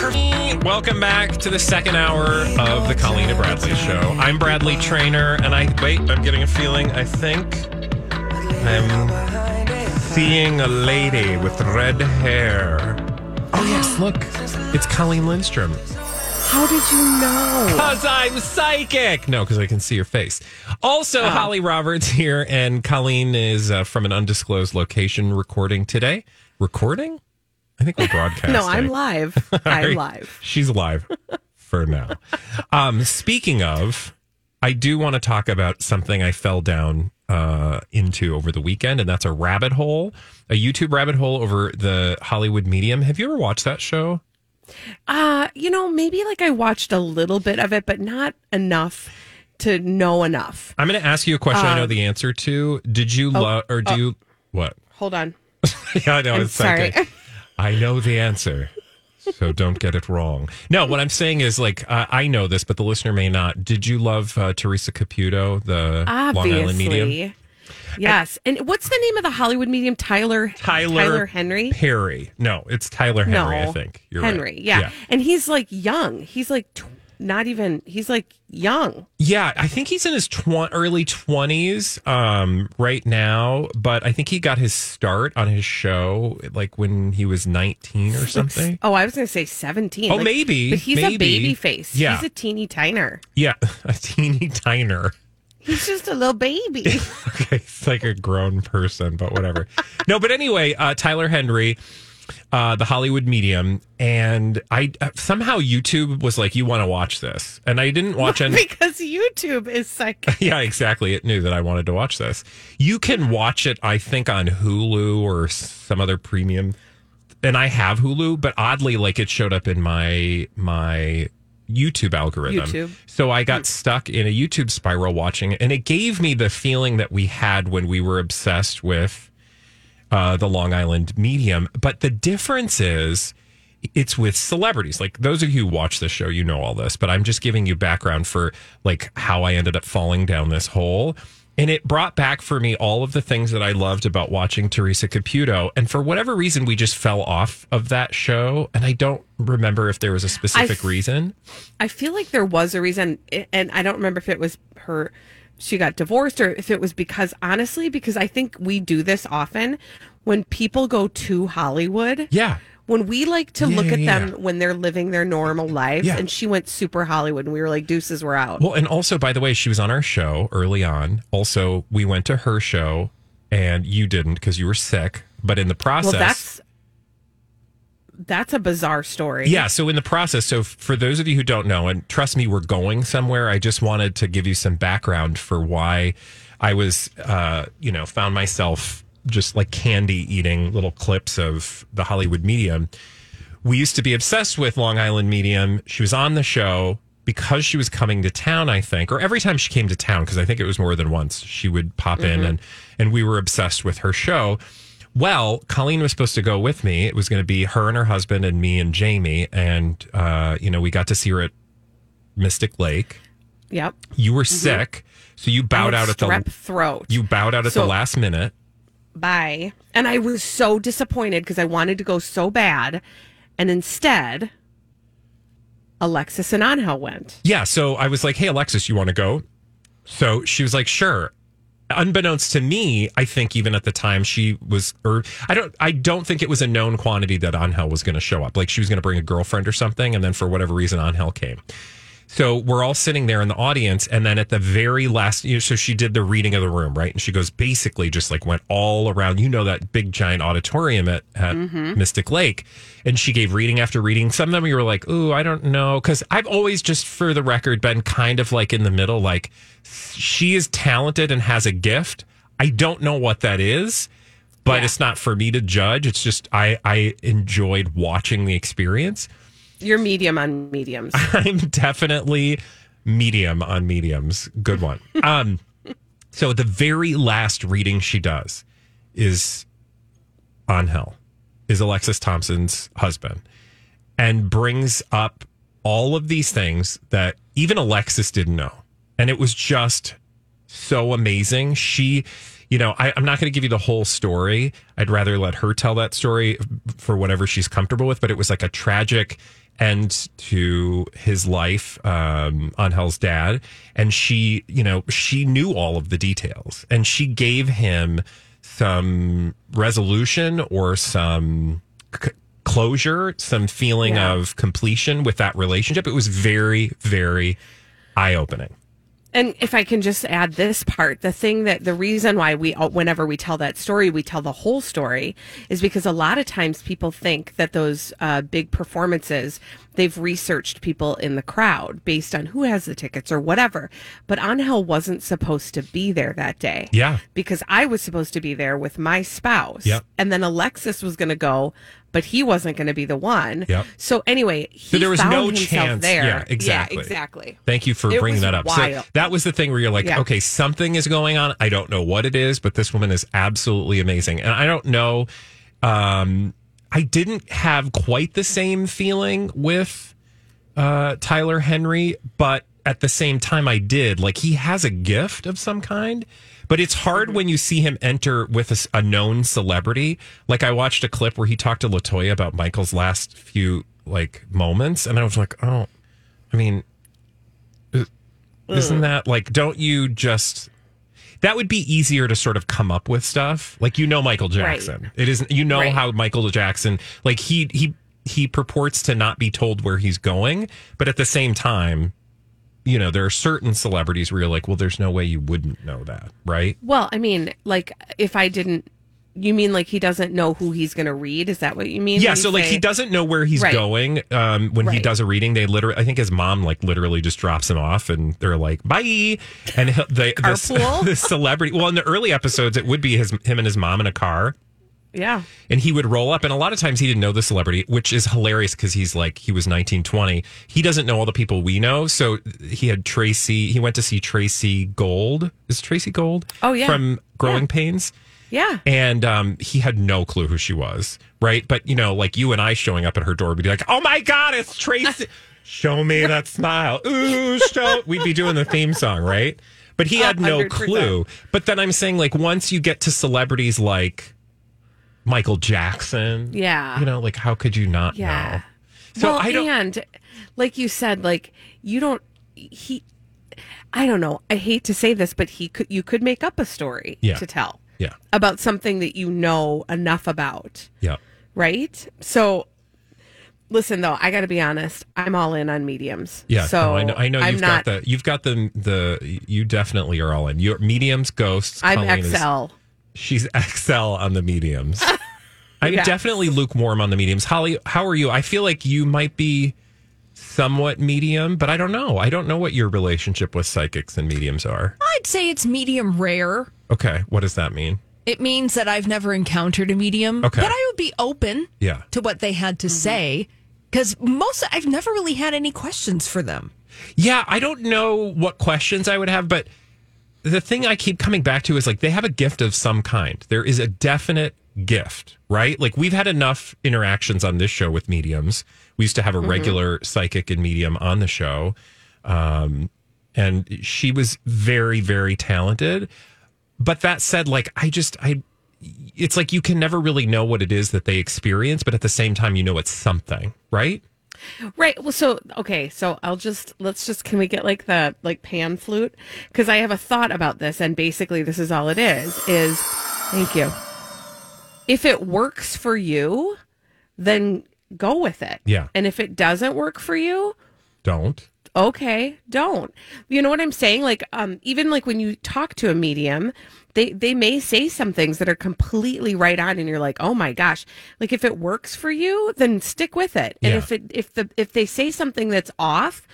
Welcome back to the second hour of the Colleen and Bradley show. I'm Bradley Traynor, and I wait. I'm getting a feeling. I think I'm seeing a lady with red hair. Oh yes, look, it's Colleen Lindstrom. How did you know? Cause I'm psychic. No, because I can see your face. Also, Oh. Holly Roberts here, and Colleen is uh, from an undisclosed location recording today. Recording? I think we're broadcasting. No, I'm live. I'm live. She's live for now. Um, speaking of, I do want to talk about something I fell down uh, into over the weekend, and that's a rabbit hole, a YouTube rabbit hole over the Hollywood Medium. Have you ever watched that show? Uh, you know, maybe like I watched a little bit of it, but not enough to know enough. I'm going to ask you a question I know the answer to. Did you love, or do you, what? Hold on. yeah, I know. I'm It's sorry. psychic. I know the answer. So don't get it wrong. No, what I'm saying is like uh, I know this, but the listener may not. Did you love uh, Teresa Caputo, the Long Island medium? Obviously. Yes. And what's the name of the Hollywood medium? Tyler Tyler, Tyler Henry? Perry. No, it's Tyler Henry. no. I think you're right. Henry. Yeah. And he's like young. He's like tw- not even he's like young. Yeah, I think he's in his tw- early 20s um, right now, but I think he got his start on his show like when he was 19 or something. Oh, I was going to say 17. Oh, maybe, But he's maybe. a baby face. Yeah. He's a teeny tiner. Yeah, a teeny tiner. He's just a little baby. Okay, it's like a grown person, but whatever. no, but anyway, uh, Tyler Henry, uh, the Hollywood medium, and I uh, somehow YouTube was like, "You want to watch this?" And I didn't watch any. because YouTube is like yeah, exactly. It knew that I wanted to watch this. You can watch it, I think, on Hulu or some other premium. And I have Hulu, but oddly, like it showed up in my my YouTube algorithm. YouTube. So I got stuck in a YouTube spiral watching it, and it gave me the feeling that we had when we were obsessed with uh, the Long Island medium. But the difference is it's with celebrities. Like those of you who watch the show, you know all this, but I'm just giving you background for like how I ended up falling down this hole. And it brought back for me all of the things that I loved about watching Teresa Caputo. And for whatever reason, we just fell off of that show. And I don't remember if there was a specific f- reason. I feel like there was a reason, and I don't remember if it was her, she got divorced, or if it was because, honestly, because I think we do this often when people go to Hollywood. Yeah. When we like to Yeah, look yeah, at them yeah. when they're living their normal lives, and she went super Hollywood, and we were like, deuces, we're out. Well, and also, by the way, she was on our show early on. Also, we went to her show and you didn't because you were sick. But in the process, Well, that's that's a bizarre story. Yeah. So in the process, so for those of you who don't know, and trust me, we're going somewhere. I just wanted to give you some background for why I was, uh, you know, found myself just like candy eating little clips of the Hollywood Medium. We used to be obsessed with Long Island Medium. She was on the show because she was coming to town, I think, or every time she came to town, because I think it was more than once, she would pop in and and we were obsessed with her show. Well, Colleen was supposed to go with me. It was going to be her and her husband and me and Jamie, and uh, you know we got to see her at Mystic Lake. Yep. You were sick, so you bowed out at strep the throat. you bowed out at the last minute. Bye. And I was so disappointed because I wanted to go so bad, and instead, Alexis and Angel went. Yeah, so I was like, "Hey, Alexis, you want to go?" So she was like, "Sure." Unbeknownst to me, I think even at the time she was, or I don't, I don't think it was a known quantity that Angel was going to show up. Like she was going to bring a girlfriend or something, and then for whatever reason, Angel came. So we're all sitting there in the audience, and then at the very last, you know, so she did the reading of the room, right? And she goes basically just like went all around, you know, that big giant auditorium at, at mm-hmm. Mystic Lake, and she gave reading after reading. Some of them you were like, "Ooh, I don't know," because I've always just, for the record, been kind of like in the middle. Like she is talented and has a gift. I don't know what that is, but Yeah. it's not for me to judge. It's just I I enjoyed watching the experience. You're medium on mediums. I'm definitely medium on mediums. Good one. Um, so the very last reading she does is on hell is Alexis Thompson's husband, and brings up all of these things that even Alexis didn't know. And it was just so amazing. She, you know, I, I'm not going to give you the whole story. I'd rather let her tell that story for whatever she's comfortable with. But it was like a tragic end to his life, um, Angel's dad. And she, you know, she knew all of the details and she gave him some resolution or some c- closure, some feeling Yeah. of completion with that relationship. It was very, very eye opening. And if I can just add this part, the thing that the reason why we, whenever we tell that story, we tell the whole story is because a lot of times people think that those uh, big performances, they've researched people in the crowd based on who has the tickets or whatever. But Angel wasn't supposed to be there that day. Yeah. Because I was supposed to be there with my spouse. Yep. And then Alexis was going to go, but he wasn't going to be the one. Yep. So anyway, he So there was found no himself chance. there. Yeah, exactly. Yeah, exactly. Thank you for It bringing that up. wild. So that was the thing where you're like, Yeah. okay, something is going on. I don't know what it is, but this woman is absolutely amazing. And I don't know. Um, I didn't have quite the same feeling with uh, Tyler Henry, but at the same time, I did. Like he has a gift of some kind. But it's hard when you see him enter with a known celebrity. Like I watched a clip where he talked to La Toya about Michael's last few like moments, and I was like, oh, I mean, isn't that like? Don't you just? That would be easier to sort of come up with stuff. Like you know Michael Jackson. It isn't. You know Right. how Michael Jackson like he he he purports to not be told where he's going, but at the same time, you know there are certain celebrities where you're like, well, there's no way you wouldn't know that, right? Well, I mean, like if I didn't, you mean like he doesn't know who he's going to read? Is that what you mean? Yeah, you so like he doesn't know where he's Right. going. Um, when he does a reading, they literally, I think his mom like literally just drops him off, and they're like, "Bye," and the this, this celebrity. Well, in the early episodes, it would be his him and his mom in a car. Yeah. and he would roll up and a lot of times he didn't know the celebrity which is hilarious because he's like he was 19 20 he doesn't know all the people we know so he had tracy he went to see tracey gold is tracey gold Oh, yeah. from growing Yeah. pains Yeah. and um, he had no clue who she was right but you know like you and i showing up at her door would be like oh my god it's tracey show me that smile ooh show we'd be doing the theme song right but he had no 100%. clue but then i'm saying like once you get to celebrities like Michael Jackson. Yeah. You know, like how could you not Yeah. know? So well, I don't and like you said, like you don't. He, I don't know. I hate to say this, but he could. You could make up a story Yeah. to tell Yeah. about something that you know enough about, Yeah. right? So. Listen though, I got to be honest. I'm all in on mediums. Yeah. So no, I know I know I'm you've not. got the you've got the the you definitely are all in. Your mediums, ghosts. I'm Colleen is- she's XL on the mediums. I'm Yes. definitely lukewarm on the mediums. Holly, how are you? I feel like you might be somewhat medium, but I don't know. I don't know what your relationship with psychics and mediums are. I'd say it's medium rare. Okay, what does that mean? It means that I've never encountered a medium, Okay. but I would be open Yeah. to what they had Mm-hmm. to say because most I've never really had any questions for them. Yeah, I don't know what questions I would have, but the thing I keep coming back to is like they have a gift of some kind. There is a definite gift, right? Like we've had enough interactions on this show with mediums. We used to have a regular psychic and medium on the show. Um, and she was very, very talented. But that said, like I just I it's like you can never really know what it is that they experience, but at the same time you know it's something, right? Right. Well, so okay. So I'll just let's just can we get like the like pan flute because I have a thought about this and basically this is all it is is thank you. If it works for you, then go with it. Yeah. And if it doesn't work for you, Don't. Okay, don't. You know what I'm saying? Like, um, even like when you talk to a medium, they they may say some things that are completely right on, and you're like, oh my gosh. Like, if it works for you, then stick with it. And Yeah. if it if the if they say something that's off.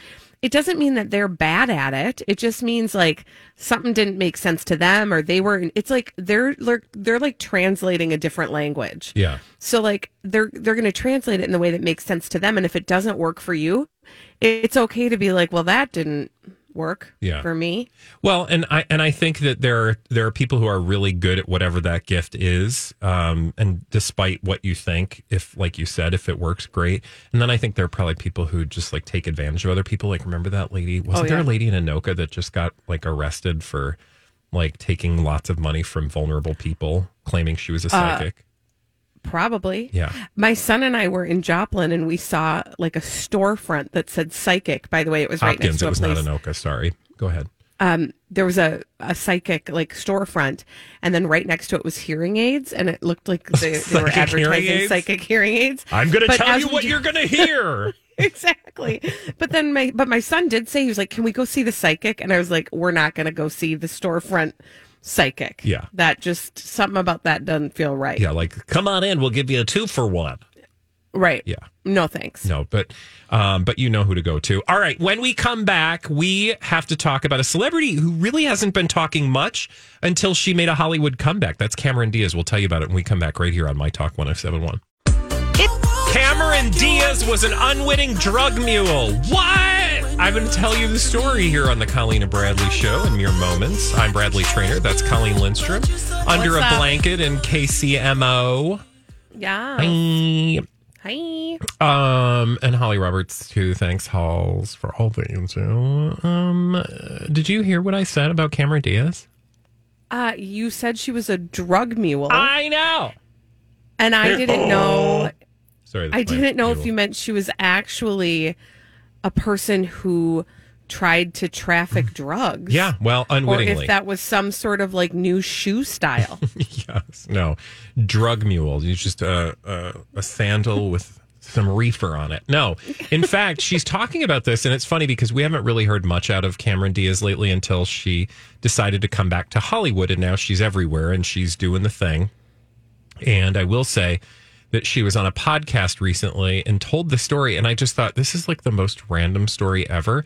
It doesn't mean that they're bad at it. It just means like something didn't make sense to them, or they were. It's like they're they're, they're like translating a different language. Yeah. So like they're they're going to translate it in the way that makes sense to them and if it doesn't work for you, it's okay to be like, well that didn't work Yeah. for me. Well, and I and I think that there are there are people who are really good at whatever that gift is, um, and despite what you think, if like you said, if it works, great. And then I think there are probably people who just like take advantage of other people. Like remember that lady? Wasn't Oh, there a lady in Anoka that just got like arrested for like taking lots of money from vulnerable people, claiming she was a Uh, psychic? Probably. yeah. My son and I were in Joplin and we saw like a storefront that said psychic. By the way, it was right Hopkins. next to a It was place. not Anoka. Sorry. Go ahead. um, there was a, a psychic like storefront, and then right next to it was hearing aids, and it looked like they, they were Psychic hearing advertising psychic hearing aids. I'm going to tell you what do- you're going to hear. exactly. But then my but my son did say he was like, "Can we go see the psychic?" And I was like, "We're not going to go see the storefront psychic." Yeah. that just something about that doesn't feel right. yeah, like come on in. We'll give you a two for one. Right. Yeah. No thanks. No, but um, but you know who to go to. All right, when we come back, we have to talk about a celebrity who really hasn't been talking much until she made a Hollywood comeback. That's Cameron Diaz. We'll tell you about it when we come back right here on My Talk 1071. Cameron Diaz was an unwitting drug mule. What? I'm going to tell you the story here on the Colleen and Bradley Show in mere moments. I'm Bradley Traynor. That's Colleen Lindstrom. Under What's a up? blanket in KCMO. Yeah. Hi. Hi. Um, and Holly Roberts too. Thanks, Halls, for all you do. Um, did you hear what I said about Cameron Diaz? Uh, you said she was a drug mule, I know. and I didn't know. Sorry, I my didn't know if mule. you meant she was actually a person who tried to traffic drugs. Yeah, well, unwittingly. Or if that was some sort of like new shoe style. yes, no, drug mule. You just uh, uh, a sandal with some reefer on it. No, in fact, she's talking about this, and it's funny because we haven't really heard much out of Cameron Diaz lately until she decided to come back to Hollywood, and now she's everywhere and she's doing the thing. And I will say that she was on a podcast recently and told the story, and I just thought this is like the most random story ever.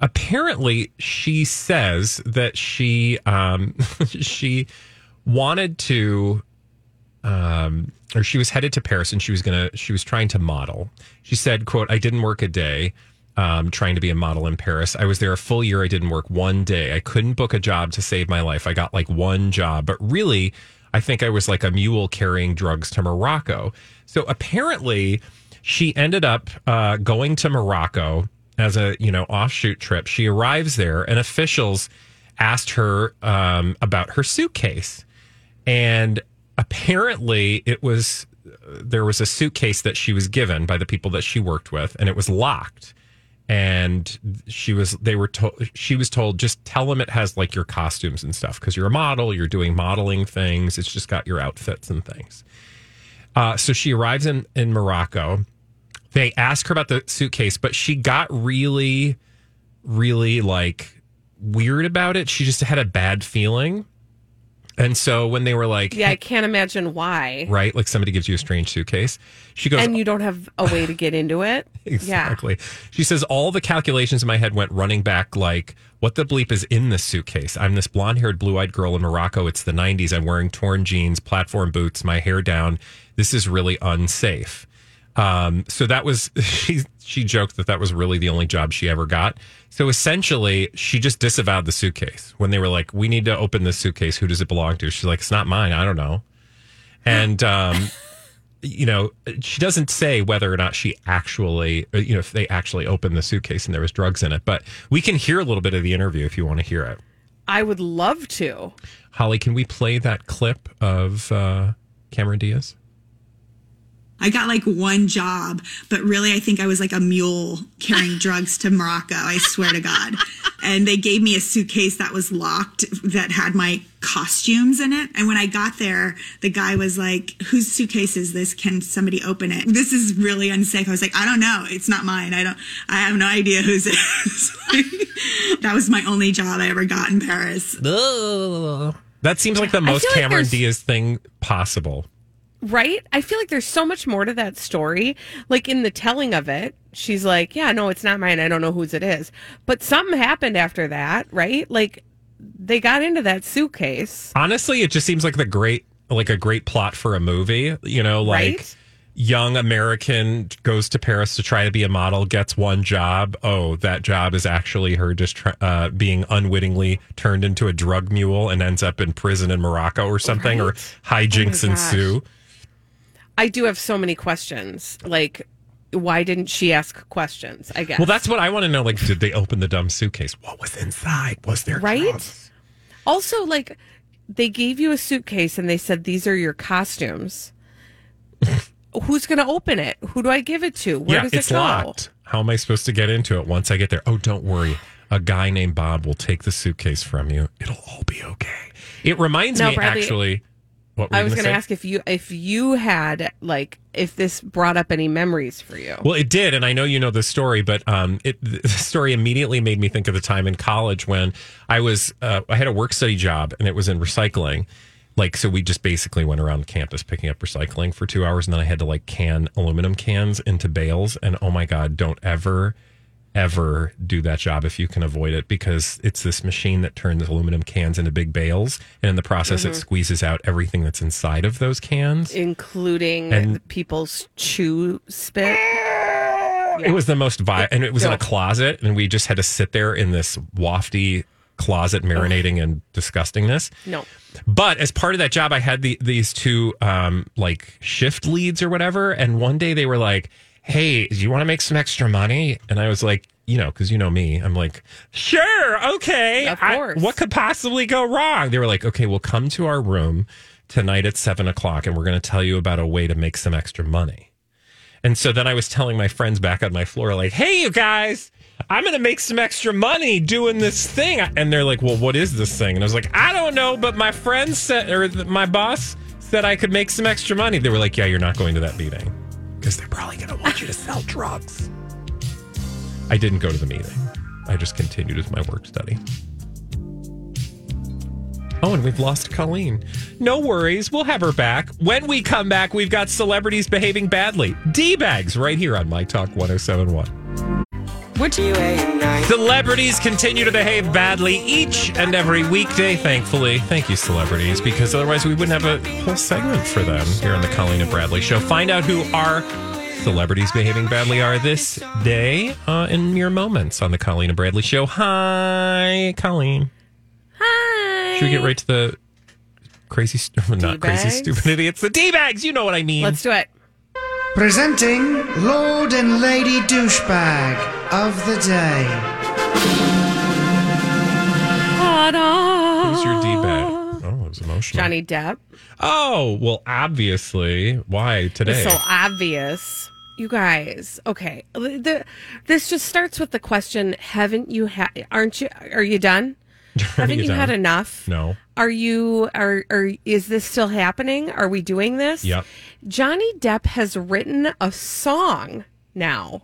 Apparently, she says that she um, she wanted to um, or she was headed to Paris and she was gonna she was trying to model. She said, "quote I didn't work a day." Um, trying to be a model in Paris. I was there a full year. I didn't work one day. I couldn't book a job to save my life. I got like one job, but really, I think I was like a mule carrying drugs to Morocco. So apparently, she ended up uh, going to Morocco as a you know offshoot trip. She arrives there, and officials asked her um, about her suitcase, and apparently it was there was a suitcase that she was given by the people that she worked with, and it was locked. And she was they were told she was told just tell them it has like your costumes and stuff because you're a model, you're doing modeling things. It's just got your outfits and things. Uh, so she arrives in in Morocco. They ask her about the suitcase, but she got really, really like weird about it. She just had a bad feeling. And so when they were like, yeah, I can't imagine why. right, like somebody gives you a strange suitcase, she goes, And you don't have a way to get into it. Exactly. She says all the calculations in my head went running back like, what the bleep is in this suitcase? I'm this blonde haired, blue eyed girl in Morocco. It's the 90s. I'm wearing torn jeans, platform boots, my hair down. This is really unsafe. Um, so that was she. She joked that that was really the only job she ever got. So essentially, she just disavowed the suitcase when they were like, "We need to open this suitcase. Who does it belong to?" She's like, "It's not mine. I don't know." And um, you know, she doesn't say whether or not she actually, uh, you know, if they actually opened the suitcase and there was drugs in it. But we can hear a little bit of the interview if you want to hear it. I would love to. Holly, can we play that clip of uh, Cameron Diaz? I got like one job, but really I think I was like a mule carrying drugs to Morocco. I swear to God. And they gave me a suitcase that was locked that had my costumes in it. And when I got there, the guy was like, whose suitcase is this? Can somebody open it? This is really unsafe. I was like, I don't know. It's not mine. I don't, I have no idea whose it is. that was my only job I ever got in Paris. That seems like the most like Cameron Diaz thing possible. Right? I feel like there's so much more to that story. Like in the telling of it, she's like, Yeah, no, it's not mine. I don't know whose it is. But something happened after that, right? Like they got into that suitcase. Honestly, it just seems like the great like a great plot for a movie. You know, like Right? young American goes to Paris to try to be a model, gets one job. Oh, that job is actually her just try, uh, being unwittingly turned into a drug mule and ends up in prison in Morocco or something, or hijinks Oh ensue. I do have so many questions. Like, why didn't she ask questions? I guess. Well, that's what I want to know. Like, did they open the dumb suitcase? What was inside? Was there Right? drugs? Also, like, they gave you a suitcase and they said, These are your costumes. Who's going to open it? Who do I give it to? Where yeah, does it's it go? locked. How am I supposed to get into it once I get there? Oh, don't worry. A guy named Bob will take the suitcase from you. It'll all be okay. It reminds No, me Bradley, actually. What I was going to ask if you if you had like if this brought up any memories for you. Well, it did, and I know you know the story, but um, it the story immediately made me think of the time in college when I was uh, I had a work study job, and it was in recycling. Like, so we just basically went around campus picking up recycling for two hours, and then I had to like can aluminum cans into bales. And oh my god, don't ever, ever do that job if you can avoid it, because it's this machine that turns aluminum cans into big bales, and in the process, Mm-hmm. it squeezes out everything that's inside of those cans. including And- people's chew spit. It was the most vi and it was in a closet, and we just had to sit there in this wafty closet, marinating in disgustingness. No. But as part of that job, I had the, these two um, like shift leads or whatever, and one day they were like, "Hey, do you want to make some extra money?" And I was like, you know, because you know me, I'm like, "Sure, okay." Of I- what could possibly go wrong? They were like, "Okay, we'll come to our room tonight at seven o'clock, and we're going to tell you about a way to make some extra money." And so then I was telling my friends back on my floor, like, hey, you guys, I'm going to make some extra money doing this thing. And they're like, well, what is this thing? And I was like, I don't know, but my friend said, or my boss said I could make some extra money. They were like, yeah, you're not going to that meeting because they're probably going to want you to sell drugs. I didn't go to the meeting. I just continued with my work study. Oh, and we've lost Colleen. No worries. We'll have her back. When we come back, we've got celebrities behaving badly. D bags right here on My Talk 1071. Celebrities continue to behave badly each and every weekday, thankfully. Thank you, celebrities, because otherwise we wouldn't have a whole segment for them here on the Colleen and Bradley Show. Find out who our celebrities behaving badly are this day uh, in mere moments on the Colleen and Bradley Show. Hi, Colleen. Hi. Should we get right to the crazy, st- not crazy, D-bags? stupid idiots, the D bags? You know what I mean. Let's do it. Presenting Lord and Lady Douchebag of the Day. Who's your D bag? Oh, it was emotional. Johnny Depp. Oh, well, obviously. Why today? It's so obvious. You guys, okay. The, this just starts with the question: Haven't you had? Aren't you? Are you done? Haven't you you, had enough? No. Are you? Are? Are? Is this still happening? Are we doing this? Yep. Johnny Depp has written a song now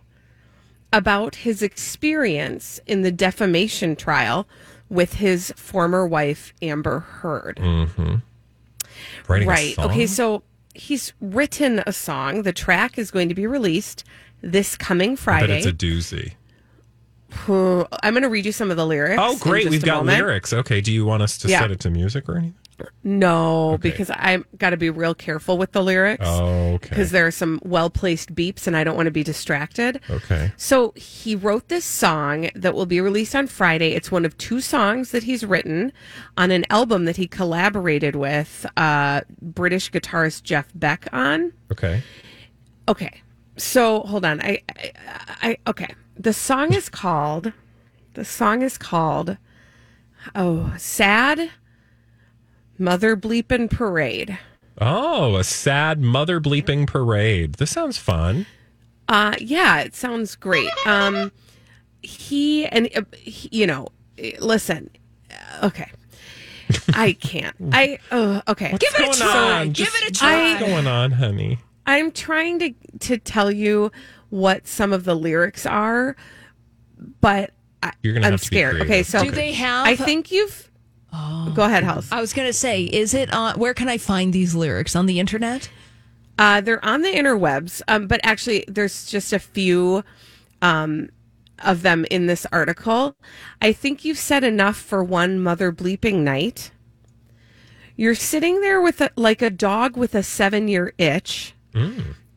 about his experience in the defamation trial with his former wife Amber Heard. Mm-hmm. Writing a Right. Okay. So he's written a song. The track is going to be released this coming But Friday. it's a doozy. I'm going to read you some of the lyrics. Oh, great. We've got moment. lyrics. Okay. Do you want us to Yeah. set it to music or anything? No, Okay. because I've got to be real careful with the lyrics. Okay. Because there are some well placed beeps and I don't want to be distracted. Okay. So he wrote this song that will be released on Friday. It's one of two songs that he's written on an album that he collaborated with uh, British guitarist Jeff Beck on. Okay. Okay. So hold on. I, I, I okay. The song is called. The song is called. Oh, sad. Mother bleepin' parade. Oh, a sad mother bleeping parade. This sounds fun. Uh, yeah, it sounds great. Um, he and uh, he, you know, listen, uh, okay, I can't. I uh, okay. What's going on? Give Just- it a try. What's going on, honey? I'm trying to to tell you what some of the lyrics are, but I, You're gonna I'm have to be scared. okay, creative. so Do they have? I think you've. Go ahead, House. I was going to say, is it on? Where can I find these lyrics on the internet? Uh, they're on the interwebs, um, but actually, there's just a few um, of them in this article. I think you've said enough for one mother bleeping night. You're sitting there with a, like a dog with a seven year itch.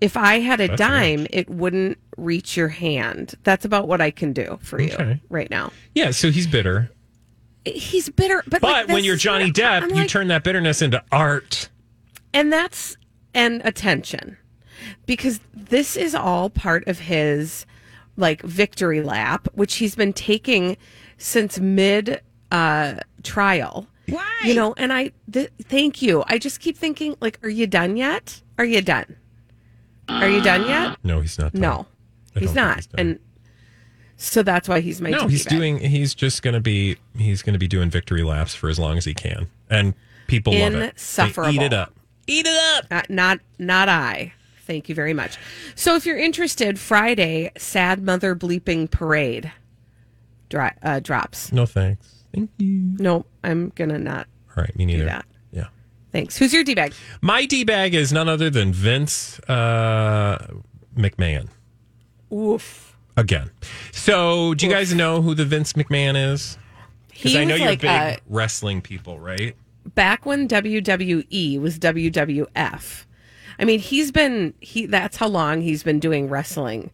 If I had a Mm. That's an dime, it wouldn't reach your hand. That's about what I can do for you right now. Yeah, so he's bitter. He's bitter, but But like, when you're Johnny Depp, I'm you like- turn that bitterness into art. and that's and attention because this is all part of his like victory lap which he's been taking since mid uh trial Why? you know and i th- thank you i just keep thinking like are you done yet are you done are you done yet No, he's not. done. no I don't he's not he's done. and so that's why he's my No, he's doing. He's just going to be. He's going to be doing victory laps for as long as he can, and people love it. They eat it up. Eat it up. Uh, not not I. Thank you very much. So if you're interested, Friday, sad mother bleeping parade dro- uh, drops. No thanks. Thank you. No, I'm gonna not. All right, me neither. Yeah. Thanks. Who's your d bag? My d bag is none other than Vince uh, McMahon Oof. Again. So, do you guys know who the Vince McMahon is? Because I know you're like big uh, wrestling people, right? back when WWE was WWF. I mean, he's been he. That's how long he's been doing wrestling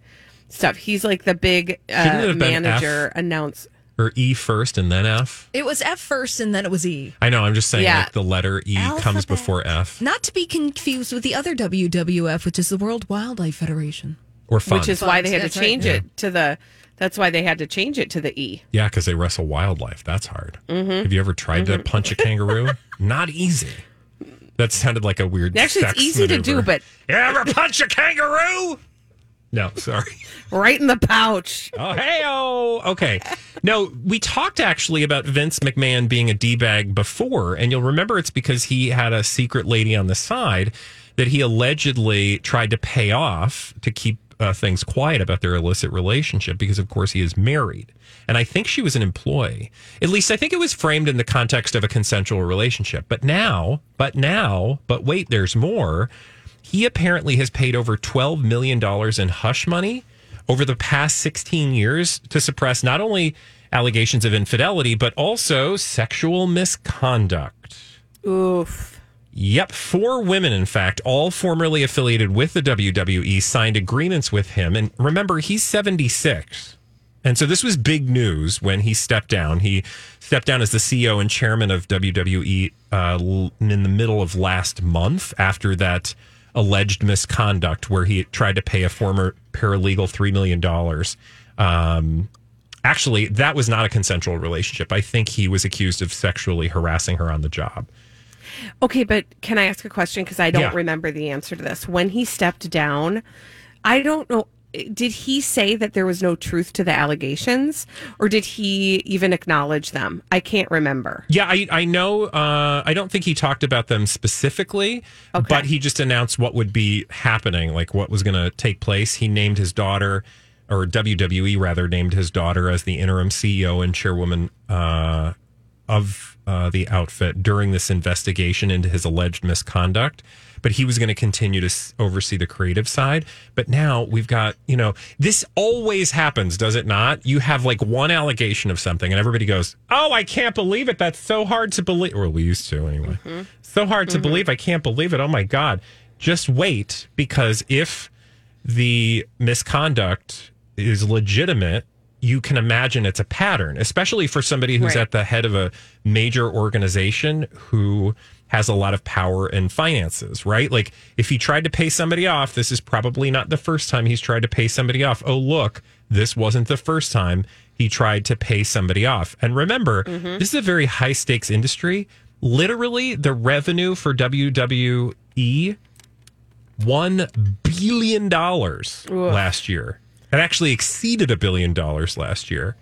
stuff. He's like the big Shouldn't it uh, have been manager. F? Announce. Or E first and then F? It was F first, and then it was E. I know. I'm just saying, Yeah. like the letter E comes Alphabet. before F Not to be confused with the other WWF, which is the World Wildlife Federation. Or fun. Which is why they had to That's right. change it to the. That's why they had to change it to the E. Yeah, because they wrestle wildlife. That's hard. Mm-hmm. Have you ever tried to punch a kangaroo? Not easy. That sounded like a weird. Actually, it's sex easy to do, but you ever punch a kangaroo? No, sorry. right in the pouch. Oh, hey, oh, okay. No, we talked actually about Vince McMahon being a d bag before, and you'll remember it's because he had a secret lady on the side that he allegedly tried to pay off to keep uh, things quiet about their illicit relationship because, of course, he is married. And I think she was an employee. At least I think it was framed in the context of a consensual relationship. But now, but now, but wait, there's more. He apparently has paid over $12 million in hush money over the past 16 years to suppress not only allegations of infidelity, but also sexual misconduct. Oof. Yep, four women, in fact, all formerly affiliated with the WWE, signed agreements with him. And remember, he's 76. And so this was big news when he stepped down. He stepped down as the CEO and chairman of WWE uh, in the middle of last month after that alleged misconduct where he tried to pay a former paralegal $3 million. Um, actually, that was not a consensual relationship. I think he was accused of sexually harassing her on the job. Okay, but can I ask a question? Because I don't Yeah. remember the answer to this. When he stepped down, I don't know. Did he say that there was no truth to the allegations, or did he even acknowledge them? I can't remember. Yeah, I, I know. Uh, I don't think he talked about them specifically, Okay. but he just announced what would be happening, like what was going to take place. He named his daughter, or WWE rather, named his daughter as the interim CEO and chairwoman uh, of uh, the outfit during this investigation into his alleged misconduct. But he was going to continue to s- oversee the creative side. But now we've got, you know, this always happens, does it not? You have like one allegation of something, and everybody goes, Oh, I can't believe it. That's so hard to believe. Or we used to anyway. So hard to believe. I can't believe it. Oh my God. Just wait, because if the misconduct is legitimate, you can imagine it's a pattern, especially for somebody who's Right. at the head of a major organization who has a lot of power and finances, right? Like if he tried to pay somebody off, this is probably not the first time he's tried to pay somebody off. Oh, look, this wasn't the first time he tried to pay somebody off. And remember, mm-hmm. this is a very high stakes industry. Literally, the revenue for WWE one billion dollars last year. It actually exceeded a billion dollars last year.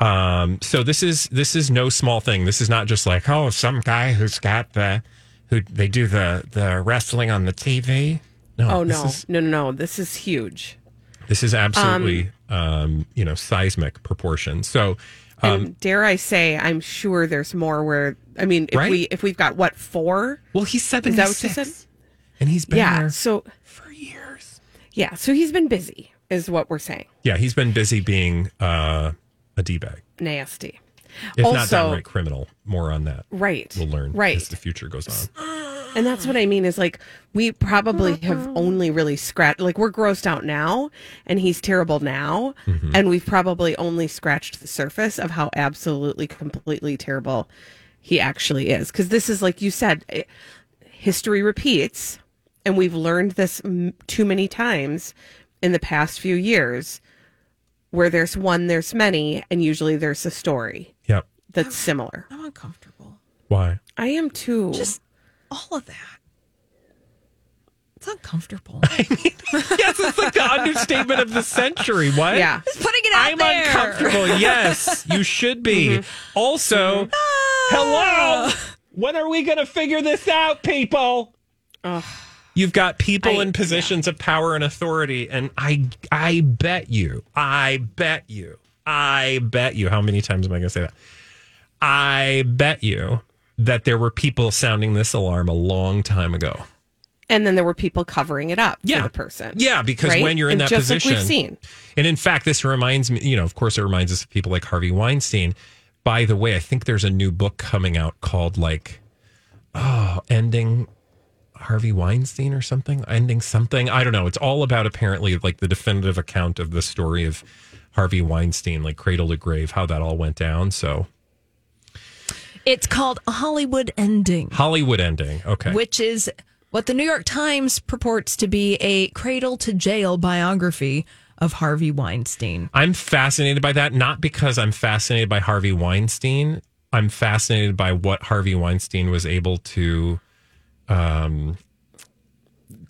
Um, so this is this is no small thing. This is not just like oh some guy who's got the who they do the the wrestling on the TV. No, Oh this no, is- no, no, no! This is huge. this is absolutely um, you know seismic proportions. So And dare I say, I'm sure there's more. Where I mean, if Right? we if we've got what four? well he's Is that what you said? six, and he's been Yeah. there So for years. yeah, so he's been busy, is what we're saying. Yeah, he's been busy being uh, a d bag, Nasty. if not Also- downright criminal. More on that. Right. We'll learn Right. as the future goes on. And that's what I mean is like we probably have only really scratched like we're grossed out now and he's terrible now Mm-hmm. and we've probably only scratched the surface of how absolutely completely terrible he actually is cuz this is like you said eh, history repeats and we've learned this m- too many times in the past few years where there's one there's many and usually there's a story Yep. that's similar. I'm uncomfortable. Why? I am too. Just all of that. It's uncomfortable. I mean, yes, it's like the understatement of the century. What? yeah. Just putting it out I'm there. uncomfortable. Yes, you should be. Mm-hmm. Also, hello. When are we going to figure this out, people? You've got people I- in positions of power and authority, and I, I bet you, I bet you, I bet you. How many times am I going to say that? I bet you that there were people sounding this alarm a long time ago. and then there were people covering it up Yeah. for the person. Yeah, because Right? when you're in And that just position, like we've seen. and in fact, this reminds me, you know, of course, it reminds us of people like Harvey Weinstein. By the way, I think there's a new book coming out called like, oh, ending Harvey Weinstein or something, ending something. I don't know. It's all about apparently like the definitive account of the story of Harvey Weinstein, like cradle to grave, how that all went down. So It's called Hollywood ending, Hollywood ending. Okay. which is what the New York Times purports to be a cradle to jail biography of Harvey Weinstein. I'm fascinated by that, not because I'm fascinated by Harvey Weinstein. I'm fascinated by what Harvey Weinstein was able to um,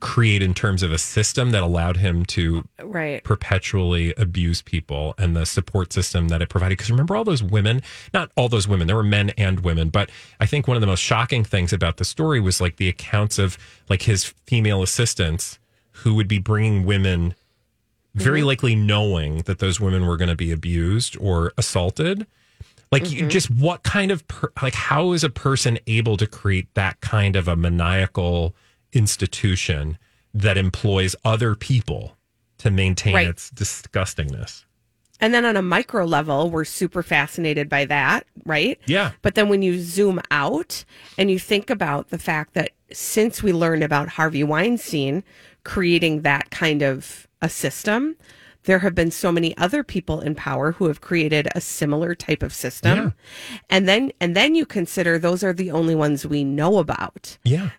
create in terms of a system that allowed him to Right. perpetually abuse people and the support system that it provided. Because remember all those women, not all those women, there were men and women, but I think one of the most shocking things about the story was like the accounts of like his female assistants who would be bringing women very likely knowing that those women were going to be abused or assaulted. Like, you mm-hmm. just what kind of, per, like, how is a person able to create that kind of a maniacal institution that employs other people to maintain Right. its disgustingness? And then on a micro level, we're super fascinated by that, right? Yeah. But then when you zoom out and you think about the fact that since we learned about Harvey Weinstein creating that kind of a system, there have been so many other people in power who have created a similar type of system. And then and then you consider those are the only ones we know about. Yeah.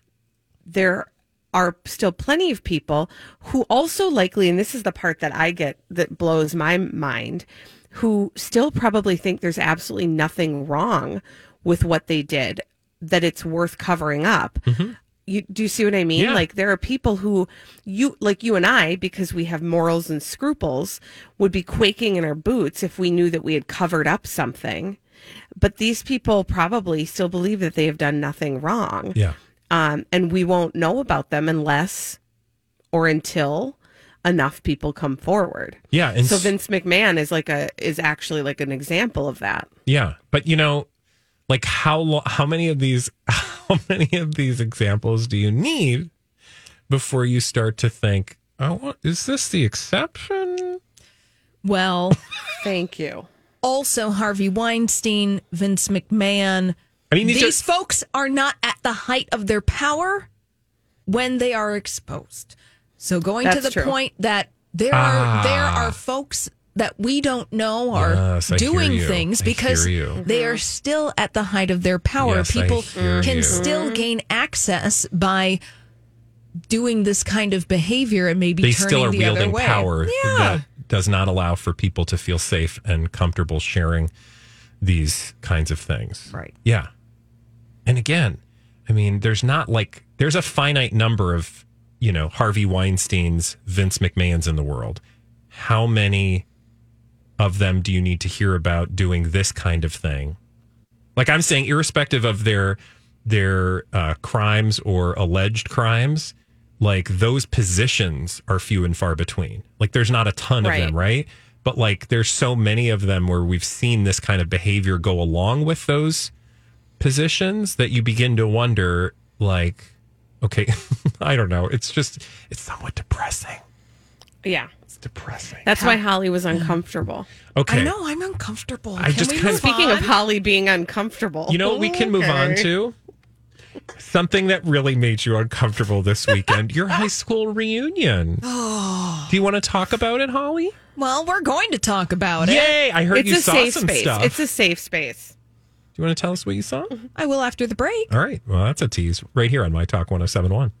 there are still plenty of people who also likely, and this is the part that I get that blows my mind, who still probably think there's absolutely nothing wrong with what they did, that it's worth covering up. Mm-hmm. You, do you see what I mean? Yeah. Like there are people who you like you and I because we have morals and scruples would be quaking in our boots if we knew that we had covered up something. But these people probably still believe that they have done nothing wrong Yeah. um, and we won't know about them unless or until enough people come forward. Yeah. And so Vince McMahon is like a is actually like an example of that. Yeah, but you know, like how lo- how many of these how many of these examples do you need before you start to think, oh, is this the exception? Well, Thank you. also Harvey Weinstein, Vince McMahon. I mean, these, These are, folks are not at the height of their power when they are exposed. So going to the true. point that there Ah. are there are folks that we don't know are Yes, doing things because they are still at the height of their power. Yes, People can you. still mm-hmm. gain access by doing this kind of behavior and maybe they turning still are the other wielding way. power Yeah. that does not allow for people to feel safe and comfortable sharing these kinds of things. Right. Yeah. And again, I mean, there's not like there's a finite number of, you know, Harvey Weinstein's, Vince McMahon's in the world. How many of them do you need to hear about doing this kind of thing? Like I'm saying, irrespective of their their uh, crimes or alleged crimes, like those positions are few and far between. Like there's not a ton of them, right? But like there's so many of them where we've seen this kind of behavior go along with those positions that you begin to wonder, like, okay, I don't know. It's just it's somewhat depressing. Yeah. It's depressing. That's why Holly was uncomfortable. Okay. I know I'm uncomfortable. I Can just we kinda- move Speaking of? Holly being uncomfortable. You know what we can move on Okay. to? Something that really made you uncomfortable this weekend your high school reunion. Oh. Do you want to talk about it, Holly? well, we're going to talk about it. Yay! I heard It's you a saw safe some space. stuff. It's a safe space. Do you want to tell us what you saw? I will after the break. All right. Well, that's a tease right here on My Talk 1071.